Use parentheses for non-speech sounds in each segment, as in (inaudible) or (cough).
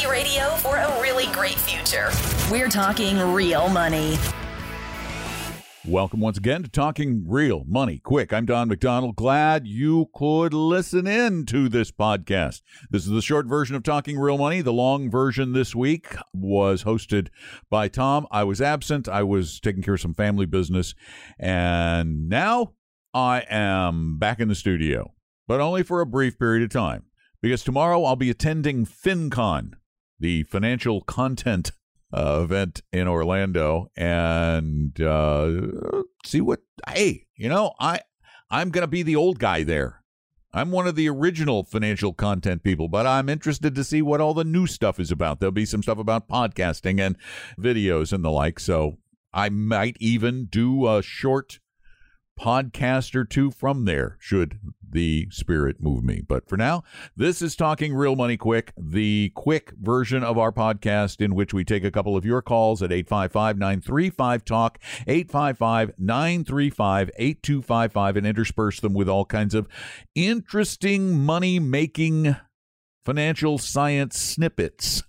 Reality radio for a really great future. We're talking real money. Welcome once again to Talking Real Money Quick. I'm Don McDonald. Glad you could listen in to this podcast. This is the short version of Talking Real Money. The long version this week was hosted by Tom. I was absent. I was taking care of some family business. And now I am back in the studio, but only for a brief period of time because tomorrow I'll be attending FinCon, the financial content uh, event in Orlando, and uh, see what. Hey, you know, I I'm gonna be the old guy there. I'm one of the original financial content people, but I'm interested to see what all the new stuff is about. There'll be some stuff about podcasting and videos and the like. So I might even do a short podcast or two from there, should the spirit move me. But for now, this is Talking Real Money Quick, the quick version of our podcast in which we take a couple of your calls at 855 935 Talk, 855 935 8255, and intersperse them with all kinds of interesting money making financial science snippets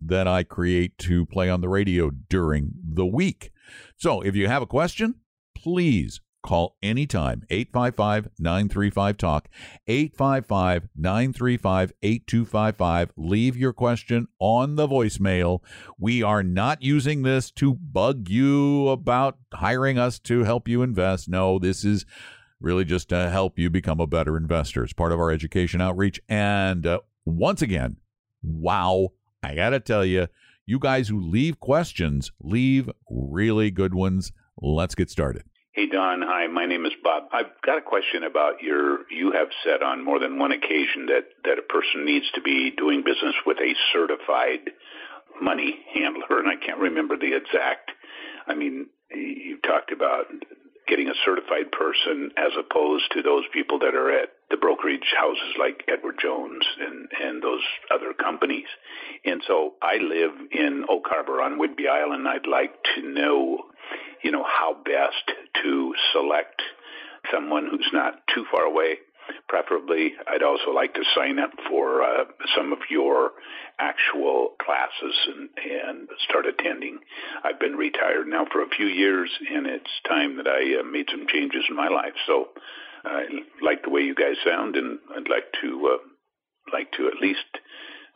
that I create to play on the radio during the week. So if you have a question, please Call anytime 855 935 Talk, 855 935 8255. Leave your question on the voicemail. We are not using this to bug you about hiring us to help you invest. No, this is really just to help you become a better investor. It's part of our education outreach. And uh, once again, wow, I got to tell you, you guys who leave questions, leave really good ones. Let's get started. Hey Don, hi. My name is Bob. I've got a question about your. You have said on more than one occasion that that a person needs to be doing business with a certified money handler, and I can't remember the exact. I mean, you talked about getting a certified person as opposed to those people that are at the brokerage houses like Edward Jones and and those other companies. And so I live in Oak Harbor on Whidbey Island. I'd like to know you know, how best to select someone who's not too far away. Preferably, I'd also like to sign up for uh, some of your actual classes and, and start attending. I've been retired now for a few years, and it's time that I uh, made some changes in my life. So I like the way you guys sound, and I'd like to uh, like to at least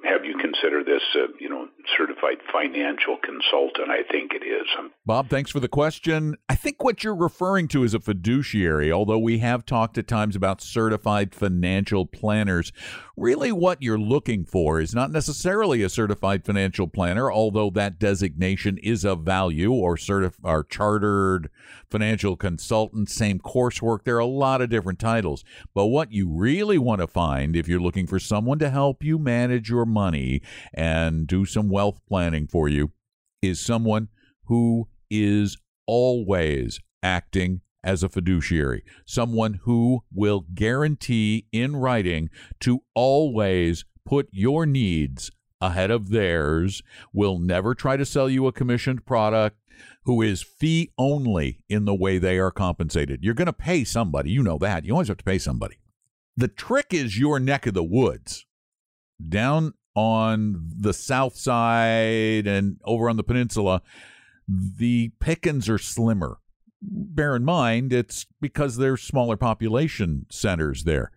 have you consider this, uh, you know, certified financial consultant? I think it is. Bob, thanks for the question. I think what you're referring to is a fiduciary, although we have talked at times about certified financial planners. Really, what you're looking for is not necessarily a certified financial planner, although that designation is of value, or certif- or chartered financial consultant, same coursework. There are a lot of different titles. But what you really want to find if you're looking for someone to help you manage your money and do some wealth planning for you is someone who is always acting as a fiduciary, someone who will guarantee in writing to always put your needs ahead of theirs, will never try to sell you a commissioned product, who is fee only in the way they are compensated. You're going to pay somebody. You know that. You always have to pay somebody. The trick is your neck of the woods. Down on the south side and over on the peninsula, the pickings are slimmer. Bear in mind, it's because there's smaller population centers there.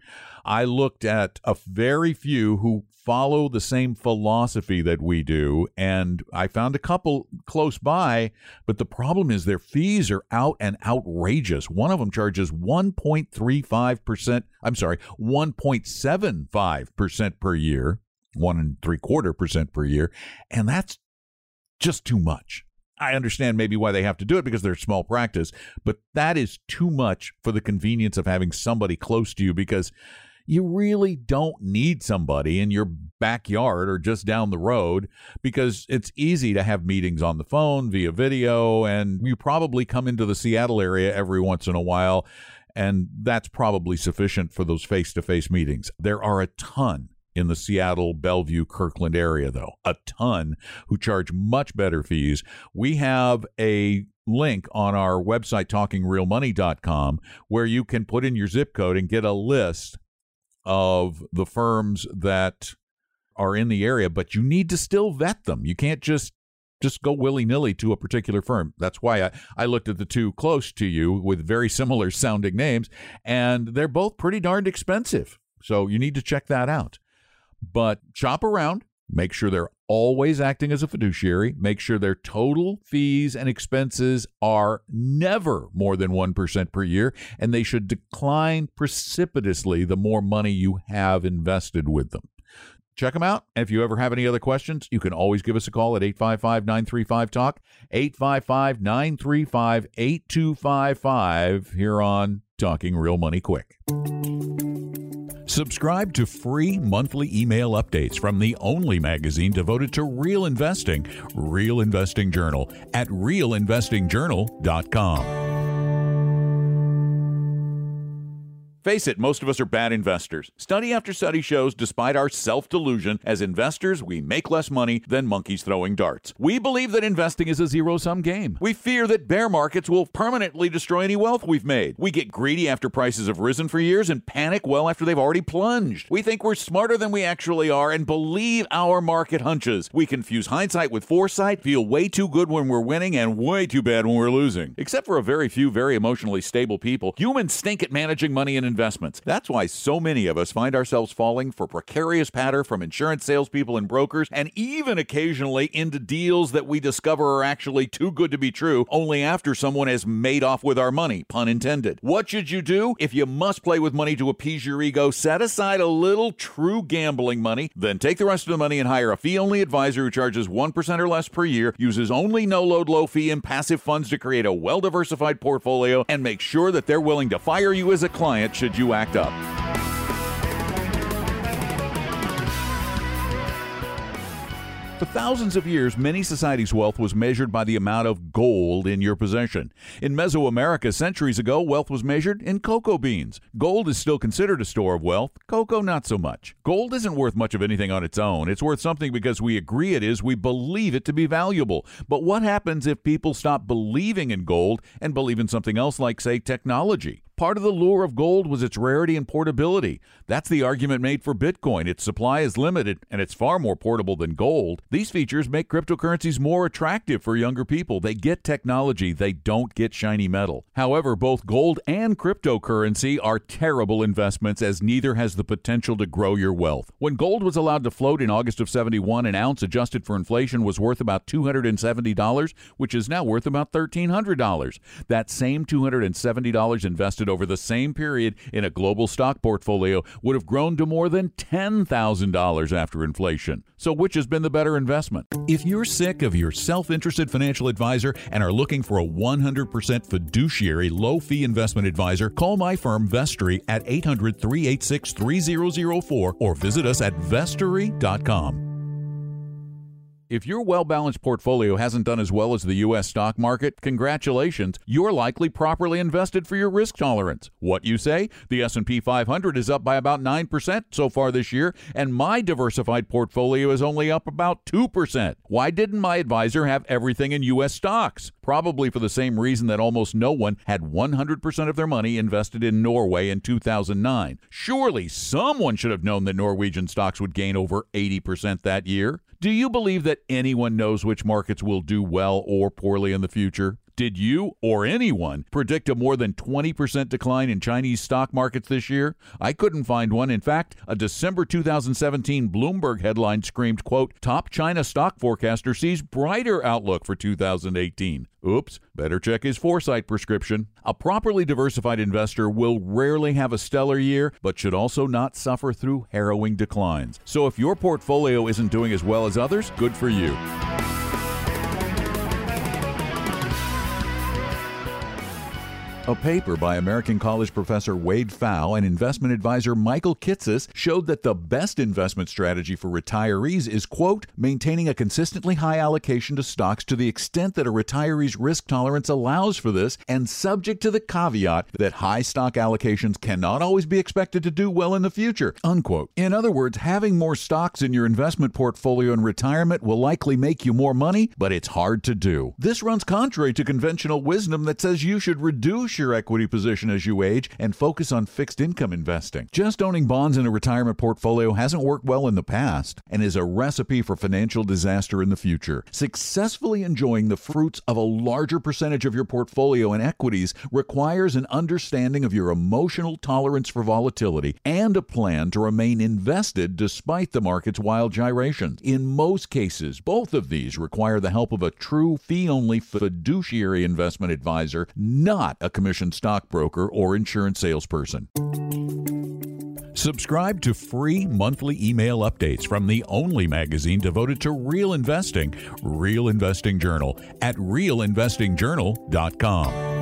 I looked at a very few who follow the same philosophy that we do, and I found a couple close by, but the problem is their fees are out and outrageous. One of them charges 1.35%, I'm sorry, 1.75% per year, one and three quarter percent per year, and that's just too much. I understand maybe why they have to do it because they're small practice, but that is too much for the convenience of having somebody close to you because you really don't need somebody in your backyard or just down the road because it's easy to have meetings on the phone via video and you probably come into the Seattle area every once in a while and that's probably sufficient for those face-to-face meetings. There are a ton in the Seattle, Bellevue, Kirkland area, though. A ton who charge much better fees. We have a link on our website, talkingrealmoney.com, where you can put in your zip code and get a list of the firms that are in the area, but you need to still vet them. You can't just just go willy nilly to a particular firm. That's why I, I looked at the two close to you with very similar sounding names, and they're both pretty darned expensive. So you need to check that out. But shop around, make sure they're always acting as a fiduciary, make sure their total fees and expenses are never more than 1% per year, and they should decline precipitously the more money you have invested with them. Check them out. And if you ever have any other questions, you can always give us a call at 855 935 Talk, 855 935 8255 here on Talking Real Money Quick. Subscribe to free monthly email updates from the only magazine devoted to real investing, Real Investing Journal, at realinvestingjournal.com. Face it, most of us are bad investors. Study after study shows, despite our self delusion, as investors, we make less money than monkeys throwing darts. We believe that investing is a zero sum game. We fear that bear markets will permanently destroy any wealth we've made. We get greedy after prices have risen for years and panic well after they've already plunged. We think we're smarter than we actually are and believe our market hunches. We confuse hindsight with foresight, feel way too good when we're winning and way too bad when we're losing. Except for a very few very emotionally stable people, humans stink at managing money and investments. That's why so many of us find ourselves falling for precarious patter from insurance salespeople and brokers, and even occasionally into deals that we discover are actually too good to be true, only after someone has made off with our money, pun intended. What should you do? If you must play with money to appease your ego, set aside a little true gambling money, then take the rest of the money and hire a fee only advisor who charges 1% or less per year, uses only no load, low fee, and passive funds to create a well diversified portfolio, and make sure that they're willing to fire you as a client should you act up. For thousands of years, many societies' wealth was measured by the amount of gold in your possession. In Mesoamerica, centuries ago, wealth was measured in cocoa beans. Gold is still considered a store of wealth, cocoa not so much. Gold isn't worth much of anything on its own. It's worth something because we agree it is, we believe it to be valuable. But what happens if people stop believing in gold and believe in something else like, say, technology? Part of the lure of gold was its rarity and portability. That's the argument made for Bitcoin. Its supply is limited and it's far more portable than gold. These features make cryptocurrencies more attractive for younger people. They get technology, they don't get shiny metal. However, both gold and cryptocurrency are terrible investments as neither has the potential to grow your wealth. When gold was allowed to float in August of 71, an ounce adjusted for inflation was worth about $270, which is now worth about $1,300. That same $270 invested over the same period in a global stock portfolio would have grown to more than $10,000 after inflation. So, which has been the better investment? If you're sick of your self interested financial advisor and are looking for a 100% fiduciary low fee investment advisor, call my firm Vestory at 800 386 3004 or visit us at vestory.com. If your well-balanced portfolio hasn't done as well as the US stock market, congratulations. You're likely properly invested for your risk tolerance. What you say? The S&P 500 is up by about 9% so far this year, and my diversified portfolio is only up about 2%. Why didn't my advisor have everything in US stocks? Probably for the same reason that almost no one had 100% of their money invested in Norway in 2009. Surely someone should have known that Norwegian stocks would gain over 80% that year. Do you believe that anyone knows which markets will do well or poorly in the future? Did you or anyone predict a more than 20% decline in Chinese stock markets this year? I couldn't find one. In fact, a December 2017 Bloomberg headline screamed, quote, top China stock forecaster sees brighter outlook for 2018. Oops, better check his foresight prescription. A properly diversified investor will rarely have a stellar year, but should also not suffer through harrowing declines. So if your portfolio isn't doing as well as others, good for you. A paper by American College professor Wade Pfau and investment advisor Michael Kitces showed that the best investment strategy for retirees is, quote, maintaining a consistently high allocation to stocks to the extent that a retiree's risk tolerance allows for this, and subject to the caveat that high stock allocations cannot always be expected to do well in the future, unquote. In other words, having more stocks in your investment portfolio in retirement will likely make you more money, but it's hard to do. This runs contrary to conventional wisdom that says you should reduce your equity position as you age and focus on fixed income investing. Just owning bonds in a retirement portfolio hasn't worked well in the past and is a recipe for financial disaster in the future. Successfully enjoying the fruits of a larger percentage of your portfolio in equities requires an understanding of your emotional tolerance for volatility and a plan to remain invested despite the market's wild gyrations. In most cases, both of these require the help of a true fee only fiduciary investment advisor, not a commissioned stockbroker or insurance salesperson. Subscribe to free monthly email updates from the only magazine devoted to real investing, Real Investing Journal, at realinvestingjournal.com.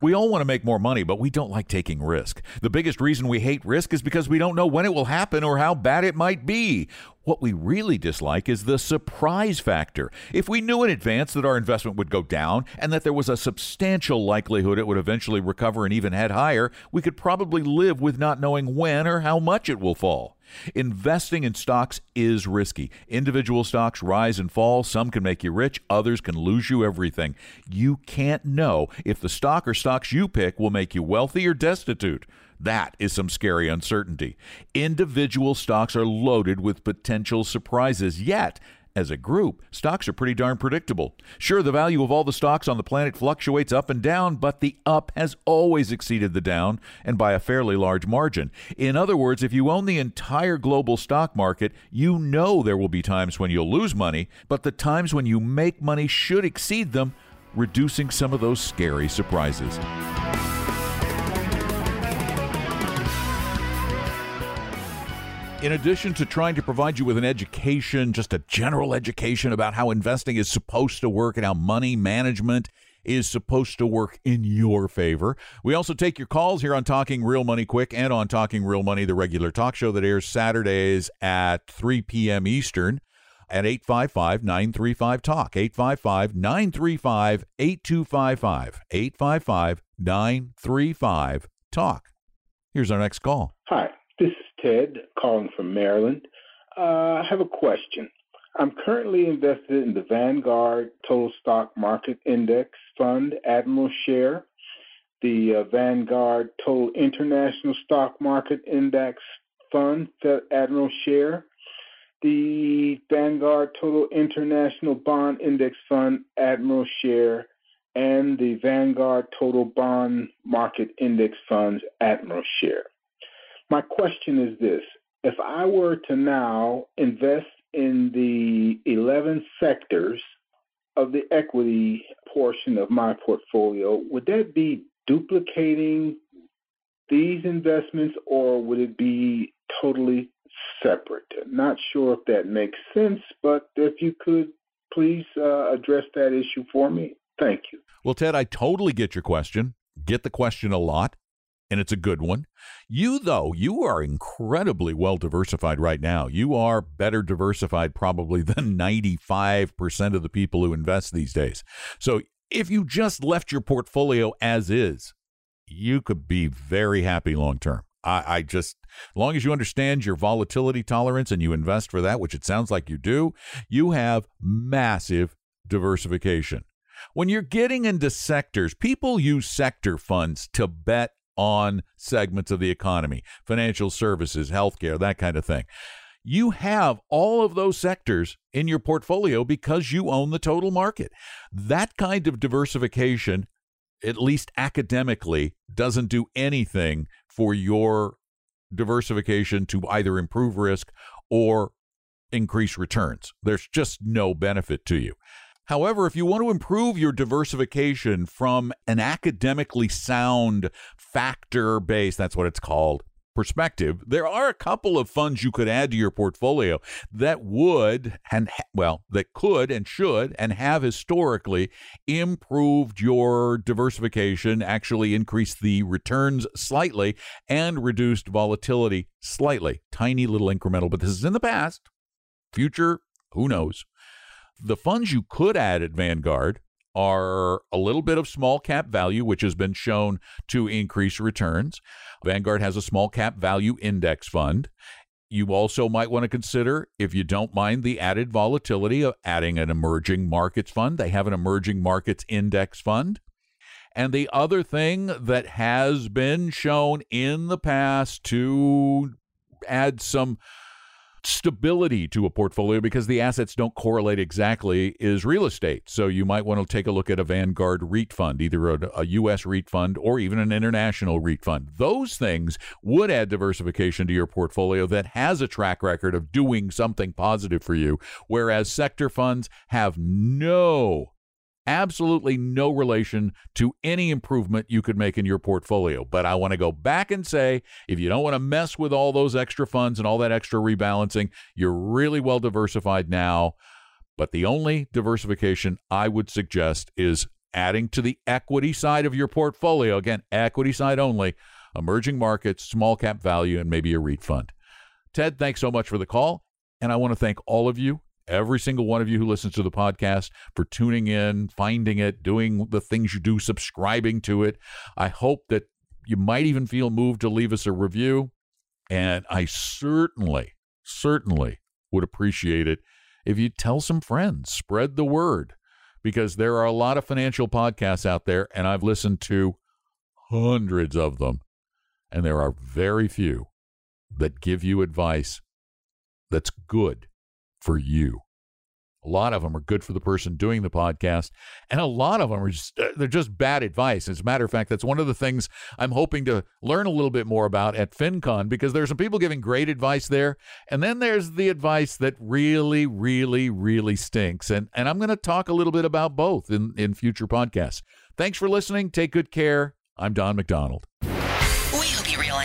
We all want to make more money, but we don't like taking risk. The biggest reason we hate risk is because we don't know when it will happen or how bad it might be. What we really dislike is the surprise factor. If we knew in advance that our investment would go down and that there was a substantial likelihood it would eventually recover and even head higher, we could probably live with not knowing when or how much it will fall. Investing in stocks is risky. Individual stocks rise and fall. Some can make you rich, others can lose you everything. You can't know if the stock or stocks you pick will make you wealthy or destitute. That is some scary uncertainty. Individual stocks are loaded with potential surprises, yet as a group, stocks are pretty darn predictable. Sure, the value of all the stocks on the planet fluctuates up and down, but the up has always exceeded the down, and by a fairly large margin. In other words, if you own the entire global stock market, you know there will be times when you'll lose money, but the times when you make money should exceed them, reducing some of those scary surprises. In addition to trying to provide you with an education, just a general education about how investing is supposed to work and how money management is supposed to work in your favor. We also take your calls here on Talking Real Money Quick and on Talking Real Money, the regular talk show that airs Saturdays at 3 p.m. Eastern at 855 935 Talk. 855 935 8255. 855 935 Talk. Here's our next call. Hi. This is Ted calling from Maryland. Uh, I have a question. I'm currently invested in the Vanguard Total Stock Market Index Fund Admiral Share, the uh, Vanguard Total International Stock Market Index Fund Admiral Share, the Vanguard Total International Bond Index Fund Admiral Share, and the Vanguard Total Bond Market Index Funds Admiral Share. My question is this if I were to now invest in the 11 sectors of the equity portion of my portfolio, would that be duplicating these investments or would it be totally separate? Not sure if that makes sense, but if you could please uh, address that issue for me. Thank you. Well, Ted, I totally get your question. Get the question a lot and it's a good one. You, though, you are incredibly well diversified right now. You are better diversified probably (laughs) than 95% of the people who invest these days. So if you just left your portfolio as is, you could be very happy long term. I, I, just, as long as you understand your volatility tolerance and you invest for that, which it sounds like you do, you have massive diversification. When you're getting into sectors, people use sector funds to bet on segments of the economy, financial services, healthcare, that kind of thing. You have all of those sectors in your portfolio because you own the total market. That kind of diversification, at least academically, doesn't do anything for your diversification to either improve risk or increase returns. There's just no benefit to you. However, if you want to improve your diversification from an academically sound factor based, that's what it's called, perspective, there are a couple of funds you could add to your portfolio that would and well, that could and should and have historically improved your diversification, actually increased the returns slightly and reduced volatility slightly. Tiny little incremental, but this is in the past. Future, who knows? The funds you could add at Vanguard are a little bit of small cap value, which has been shown to increase returns. Vanguard has a small cap value index fund. You also might want to consider, if you don't mind the added volatility of adding an emerging markets fund. They have an emerging markets index fund. And the other thing that has been shown in the past to add some stability to a portfolio because the assets don't correlate exactly is real estate. So you might want to take a look at a Vanguard REIT fund, either a, a, U.S. REIT fund or even an international REIT fund. Those things would add diversification to your portfolio that has a track record of doing something positive for you, whereas sector funds have no absolutely no relation to any improvement you could make in your portfolio. But I want to go back and say if you don't want to mess with all those extra funds and all that extra rebalancing, you're really well diversified now. But the only diversification I would suggest is adding to the equity side of your portfolio. Again, equity side only, emerging markets, small cap value, and maybe a REIT fund. Ted, thanks so much for the call. And I want to thank all of you every single one of you who listens to the podcast for tuning in, finding it, doing the things you do, subscribing to it. I hope that you might even feel moved to leave us a review. And I certainly, certainly would appreciate it if you tell some friends, spread the word, because there are a lot of financial podcasts out there, and I've listened to hundreds of them, and there are very few that give you advice that's good for you. A lot of them are good for the person doing the podcast, and a lot of them are just uh, they're just bad advice. As a matter of fact, that's one of the things I'm hoping to learn a little bit more about at FinCon because there's some people giving great advice there, and then there's the advice that really, really, really stinks. And and I'm going to talk a little bit about both in in future podcasts. Thanks for listening. Take good care. I'm Don McDonald